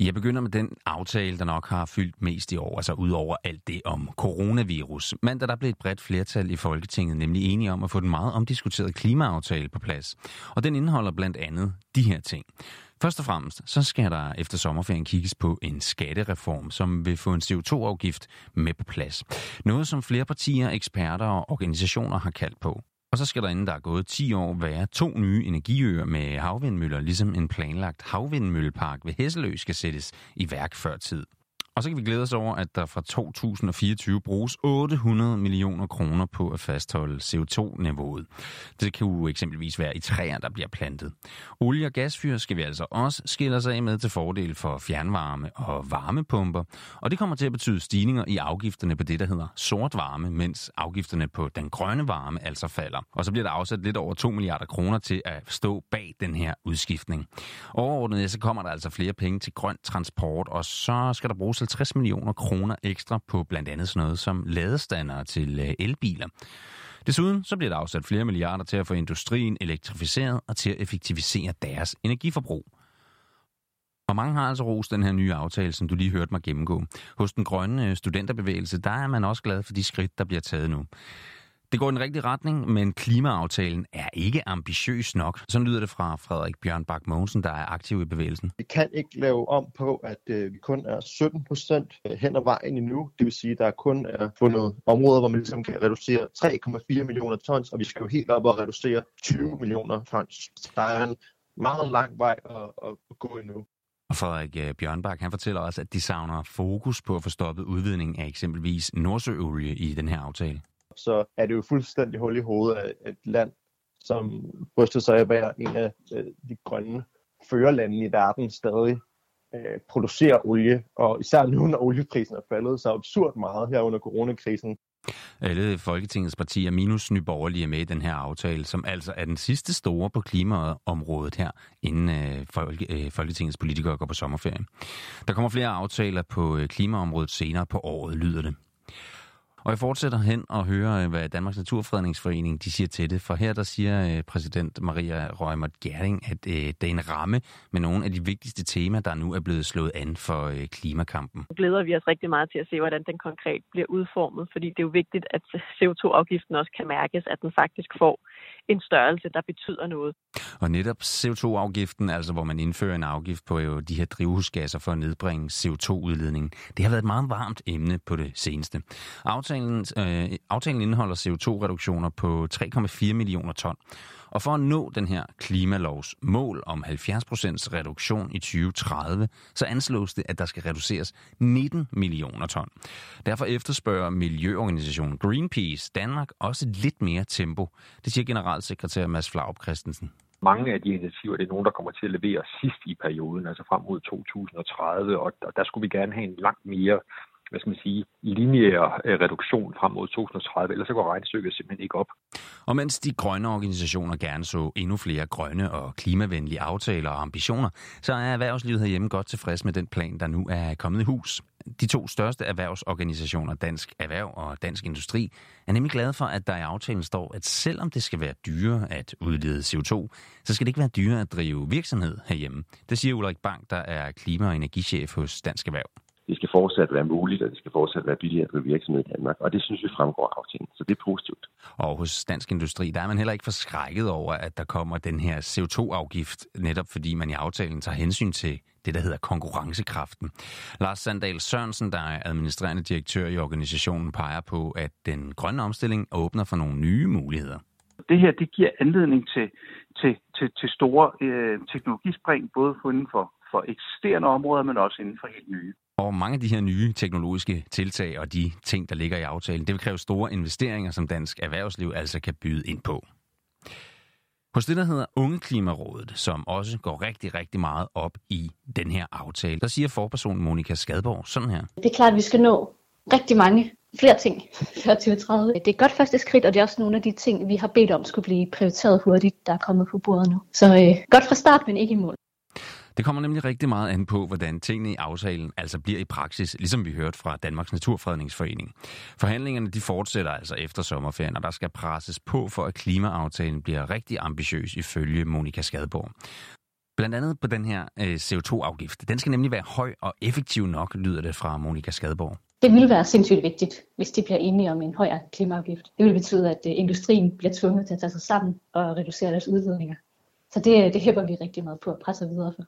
Jeg begynder med den aftale, der nok har fyldt mest i år, altså ud over alt det om coronavirus. Mandag der blev et bredt flertal i Folketinget nemlig enige om at få den meget omdiskuterede klimaaftale på plads. Og den indeholder blandt andet de her ting. Først og fremmest, så skal der efter sommerferien kigges på en skattereform, som vil få en CO2-afgift med på plads. Noget, som flere partier, eksperter og organisationer har kaldt på. Og så skal der inden der er gået 10 år være to nye energiøer med havvindmøller, ligesom en planlagt havvindmøllepark ved Hesselø skal sættes i værk før tid. Og så kan vi glæde os over, at der fra 2024 bruges 800 millioner kroner på at fastholde CO2-niveauet. Det kan jo eksempelvis være i træer, der bliver plantet. Olie- og gasfyr skal vi altså også skille os af med til fordel for fjernvarme og varmepumper. Og det kommer til at betyde stigninger i afgifterne på det, der hedder sort varme, mens afgifterne på den grønne varme altså falder. Og så bliver der afsat lidt over 2 milliarder kroner til at stå bag den her udskiftning. Overordnet så kommer der altså flere penge til grøn transport, og så skal der bruges 50 millioner kroner ekstra på blandt andet sådan noget som ladestandere til øh, elbiler. Desuden så bliver der afsat flere milliarder til at få industrien elektrificeret og til at effektivisere deres energiforbrug. Og mange har altså rost den her nye aftale, som du lige hørte mig gennemgå. Hos den grønne studenterbevægelse, der er man også glad for de skridt, der bliver taget nu. Det går i den rigtige retning, men klimaaftalen er ikke ambitiøs nok. Sådan lyder det fra Frederik Bjørn Bak Mogensen, der er aktiv i bevægelsen. Vi kan ikke lave om på, at øh, vi kun er 17 procent øh, hen ad vejen endnu. Det vil sige, at der kun er fundet områder, hvor man ligesom kan reducere 3,4 millioner tons, og vi skal jo helt op og reducere 20 millioner tons. Der er en meget lang vej at, at gå endnu. Og Frederik øh, Bjørnbak, han fortæller også, at de savner fokus på at få stoppet udvidning af eksempelvis Nordsøolie i den her aftale så er det jo fuldstændig hul i hovedet af et land, som bryster sig af at være en af øh, de grønne førerlande i verden stadig øh, producerer olie, og især nu, når olieprisen er faldet så absurd meget her under coronakrisen. Alle Folketingets partier minus Nyborgerlige er med i den her aftale, som altså er den sidste store på klimaområdet her, inden øh, øh, Folketingets politikere går på sommerferie. Der kommer flere aftaler på øh, klimaområdet senere på året, lyder det. Og jeg fortsætter hen og hører, hvad Danmarks Naturfredningsforening de siger til det. For her der siger øh, præsident Maria Røgmert Gerding, at øh, det er en ramme med nogle af de vigtigste temaer, der nu er blevet slået an for øh, klimakampen. Nu glæder vi os rigtig meget til at se, hvordan den konkret bliver udformet, fordi det er jo vigtigt, at CO2-afgiften også kan mærkes, at den faktisk får en størrelse, der betyder noget. Og netop CO2-afgiften, altså hvor man indfører en afgift på jo de her drivhusgasser for at nedbringe CO2-udledningen, det har været et meget varmt emne på det seneste. Aftalen, øh, aftalen indeholder CO2-reduktioner på 3,4 millioner ton. Og for at nå den her klimalovs mål om 70% reduktion i 2030, så anslås det, at der skal reduceres 19 millioner ton. Derfor efterspørger Miljøorganisationen Greenpeace Danmark også lidt mere tempo. Det siger generalsekretær Mads Flaup Christensen. Mange af de initiativer, det er nogen, der kommer til at levere sidst i perioden, altså frem mod 2030, og der skulle vi gerne have en langt mere hvad skal man sige, lineær øh, reduktion frem mod 2030, ellers så går regnestykket simpelthen ikke op. Og mens de grønne organisationer gerne så endnu flere grønne og klimavenlige aftaler og ambitioner, så er erhvervslivet herhjemme godt tilfreds med den plan, der nu er kommet i hus. De to største erhvervsorganisationer, Dansk Erhverv og Dansk Industri, er nemlig glade for, at der i aftalen står, at selvom det skal være dyrere at udlede CO2, så skal det ikke være dyrere at drive virksomhed herhjemme. Det siger Ulrik Bang, der er klima- og energichef hos Dansk Erhverv det skal fortsat være muligt, og det skal fortsat være billigt at drive virksomhed i Danmark. Og det synes vi fremgår af aftalen, så det er positivt. Og hos Dansk Industri, der er man heller ikke forskrækket over, at der kommer den her CO2-afgift, netop fordi man i aftalen tager hensyn til det, der hedder konkurrencekraften. Lars Sandal Sørensen, der er administrerende direktør i organisationen, peger på, at den grønne omstilling åbner for nogle nye muligheder. Det her det giver anledning til, til, til, til store øh, teknologispring, både inden for, for eksisterende områder, men også inden for helt nye. Og mange af de her nye teknologiske tiltag og de ting, der ligger i aftalen, det vil kræve store investeringer, som dansk erhvervsliv altså kan byde ind på. Hos det, der hedder Ungeklimarådet, som også går rigtig, rigtig meget op i den her aftale, der siger forpersonen Monika Skadborg sådan her. Det er klart, at vi skal nå rigtig mange flere ting før 2030. Det er et godt første skridt, og det er også nogle af de ting, vi har bedt om skulle blive prioriteret hurtigt, der er kommet på bordet nu. Så øh, godt fra start, men ikke i mål. Det kommer nemlig rigtig meget an på, hvordan tingene i aftalen altså bliver i praksis, ligesom vi hørte fra Danmarks Naturfredningsforening. Forhandlingerne de fortsætter altså efter sommerferien, og der skal presses på for, at klimaaftalen bliver rigtig ambitiøs ifølge Monika Skadborg. Blandt andet på den her øh, CO2-afgift. Den skal nemlig være høj og effektiv nok, lyder det fra Monika Skadborg. Det vil være sindssygt vigtigt, hvis de bliver enige om en højere klimaafgift. Det vil betyde, at øh, industrien bliver tvunget til at tage sig sammen og reducere deres udledninger. Så det, det hæpper vi rigtig meget på at presse videre for.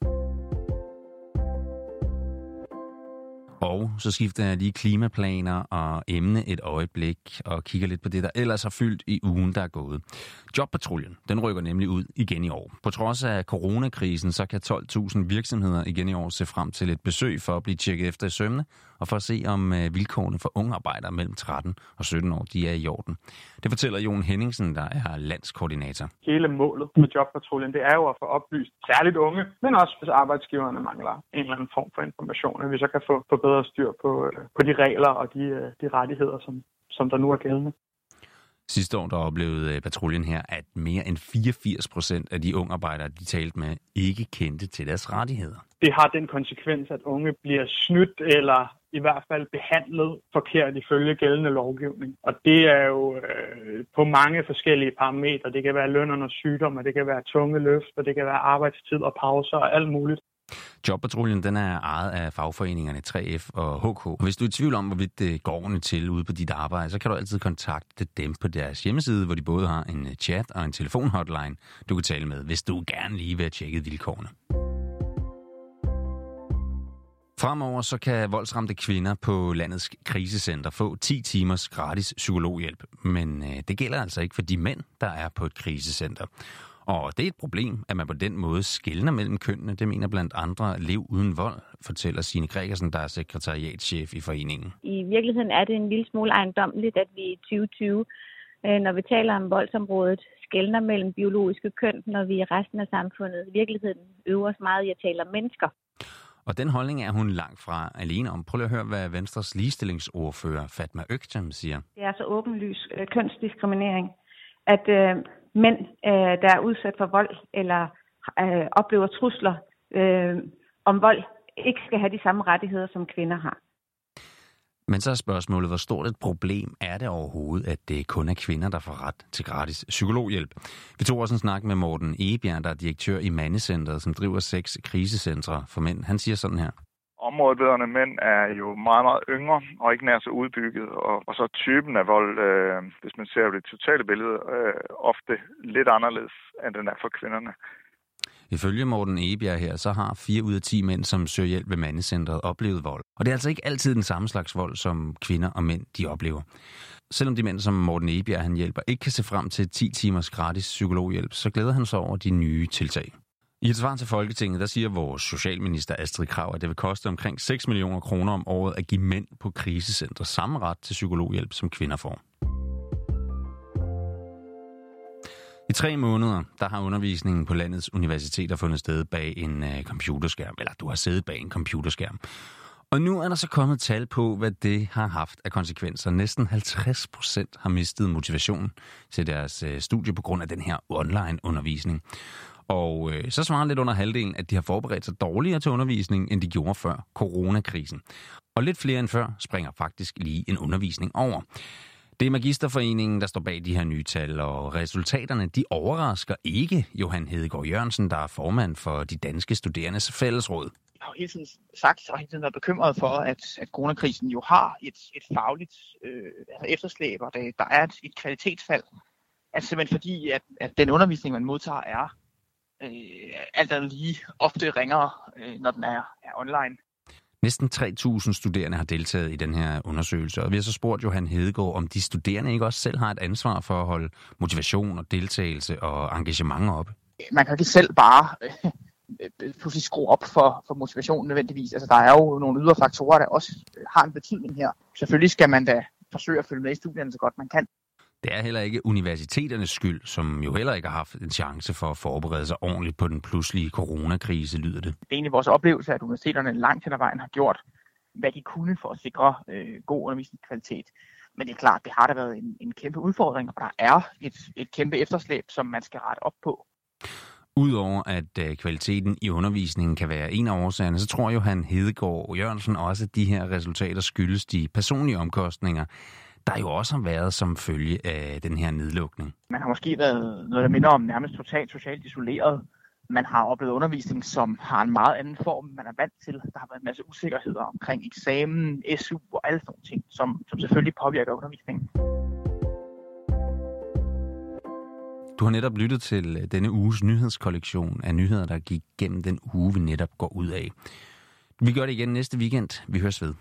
Og så skifter jeg lige klimaplaner og emne et øjeblik og kigger lidt på det, der ellers har fyldt i ugen, der er gået. Jobpatruljen, den rykker nemlig ud igen i år. På trods af coronakrisen, så kan 12.000 virksomheder igen i år se frem til et besøg for at blive tjekket efter i sømne, og for at se, om øh, vilkårene for unge arbejdere mellem 13 og 17 år, de er i orden. Det fortæller Jon Henningsen, der er landskoordinator. Hele målet med jobpatruljen, det er jo at få oplyst særligt unge, men også hvis arbejdsgiverne mangler en eller anden form for information, at vi så kan få, få bedre styr på, øh, på de regler og de, øh, de rettigheder, som, som der nu er gældende. Sidste år der oplevede patruljen her, at mere end 84 procent af de unge arbejdere, de talte med, ikke kendte til deres rettigheder. Det har den konsekvens, at unge bliver snydt eller i hvert fald behandlet forkert ifølge gældende lovgivning. Og det er jo øh, på mange forskellige parametre. Det kan være løn og sygdom, og det kan være tunge løft, og det kan være arbejdstid og pauser og alt muligt. Jobpatruljen den er ejet af fagforeningerne 3F og HK. Og hvis du er i tvivl om, hvorvidt øh, det går til ude på dit arbejde, så kan du altid kontakte dem på deres hjemmeside, hvor de både har en chat og en telefonhotline, du kan tale med, hvis du gerne lige vil have tjekket vilkårene. Fremover så kan voldsramte kvinder på landets krisecenter få 10 timers gratis psykologhjælp. Men øh, det gælder altså ikke for de mænd, der er på et krisecenter. Og det er et problem, at man på den måde skældner mellem kønnene. Det mener blandt andre Lev Uden Vold, fortæller Signe Gregersen, der er sekretariatschef i foreningen. I virkeligheden er det en lille smule ejendomligt, at vi i 2020, øh, når vi taler om voldsområdet, skældner mellem biologiske køn, når vi i resten af samfundet i virkeligheden øver os meget i at tale om mennesker. Og den holdning er hun langt fra alene om. Prøv lige at høre, hvad Venstres ligestillingsordfører Fatma Øktem siger. Det er så åbenlys øh, kønsdiskriminering, at øh, mænd, øh, der er udsat for vold eller øh, oplever trusler øh, om vold, ikke skal have de samme rettigheder, som kvinder har. Men så er spørgsmålet, hvor stort et problem er det overhovedet, at det kun er kvinder, der får ret til gratis psykologhjælp? Vi tog også en snak med Morten Egebjerg, der er direktør i Mandecentret, som driver seks krisecentre for mænd. Han siger sådan her. Området vedrørende mænd er jo meget, meget yngre og ikke nær så udbygget. Og, og så typen af vold, øh, hvis man ser det totale billede, øh, ofte lidt anderledes, end den er for kvinderne. Ifølge Morten Ebjerg her, så har 4 ud af 10 mænd, som søger hjælp ved mandecentret, oplevet vold. Og det er altså ikke altid den samme slags vold, som kvinder og mænd de oplever. Selvom de mænd, som Morten Ebjerg han hjælper, ikke kan se frem til 10 timers gratis psykologhjælp, så glæder han sig over de nye tiltag. I et svar til Folketinget, der siger vores socialminister Astrid Krav, at det vil koste omkring 6 millioner kroner om året at give mænd på krisecenter samme ret til psykologhjælp, som kvinder får. I tre måneder, der har undervisningen på landets universiteter fundet sted bag en øh, computerskærm, eller du har siddet bag en computerskærm. Og nu er der så kommet tal på, hvad det har haft af konsekvenser. Næsten 50 procent har mistet motivationen til deres øh, studie på grund af den her online-undervisning. Og øh, så svarer lidt under halvdelen, at de har forberedt sig dårligere til undervisning, end de gjorde før coronakrisen. Og lidt flere end før springer faktisk lige en undervisning over. Det er Magisterforeningen, der står bag de her nye tal, og resultaterne de overrasker ikke Johan Hedegaard Jørgensen, der er formand for de danske studerendes fællesråd. Jeg har hele tiden sagt og hele tiden været bekymret for, at, at coronakrisen jo har et, et fagligt øh, altså efterslæb, og der, der er et, et kvalitetsfald. Altså simpelthen fordi, at, at den undervisning, man modtager, er øh, alt andet lige ofte ringere, øh, når den er, er online. Næsten 3.000 studerende har deltaget i den her undersøgelse, og vi har så spurgt Johan Hedegaard, om de studerende ikke også selv har et ansvar for at holde motivation og deltagelse og engagement op. Man kan ikke selv bare øh, pludselig skrue op for, for motivationen nødvendigvis. Altså, der er jo nogle ydre faktorer, der også har en betydning her. Selvfølgelig skal man da forsøge at følge med i studierne så godt man kan. Det er heller ikke universiteternes skyld, som jo heller ikke har haft en chance for at forberede sig ordentligt på den pludselige coronakrise, lyder det. Det er egentlig vores oplevelse, at universiteterne langt hen ad vejen har gjort, hvad de kunne for at sikre øh, god undervisningskvalitet. Men det er klart, det har da været en, en kæmpe udfordring, og der er et, et kæmpe efterslæb, som man skal rette op på. Udover at øh, kvaliteten i undervisningen kan være en af årsagerne, så tror Johan Hedegaard Jørgensen også, at de her resultater skyldes de personlige omkostninger, der jo også har været som følge af den her nedlukning. Man har måske været noget, der minder om nærmest totalt socialt isoleret man har oplevet undervisning, som har en meget anden form, man er vant til. Der har været en masse usikkerheder omkring eksamen, SU og alle sådan ting, som, som selvfølgelig påvirker undervisningen. Du har netop lyttet til denne uges nyhedskollektion af nyheder, der gik gennem den uge, vi netop går ud af. Vi gør det igen næste weekend. Vi høres ved.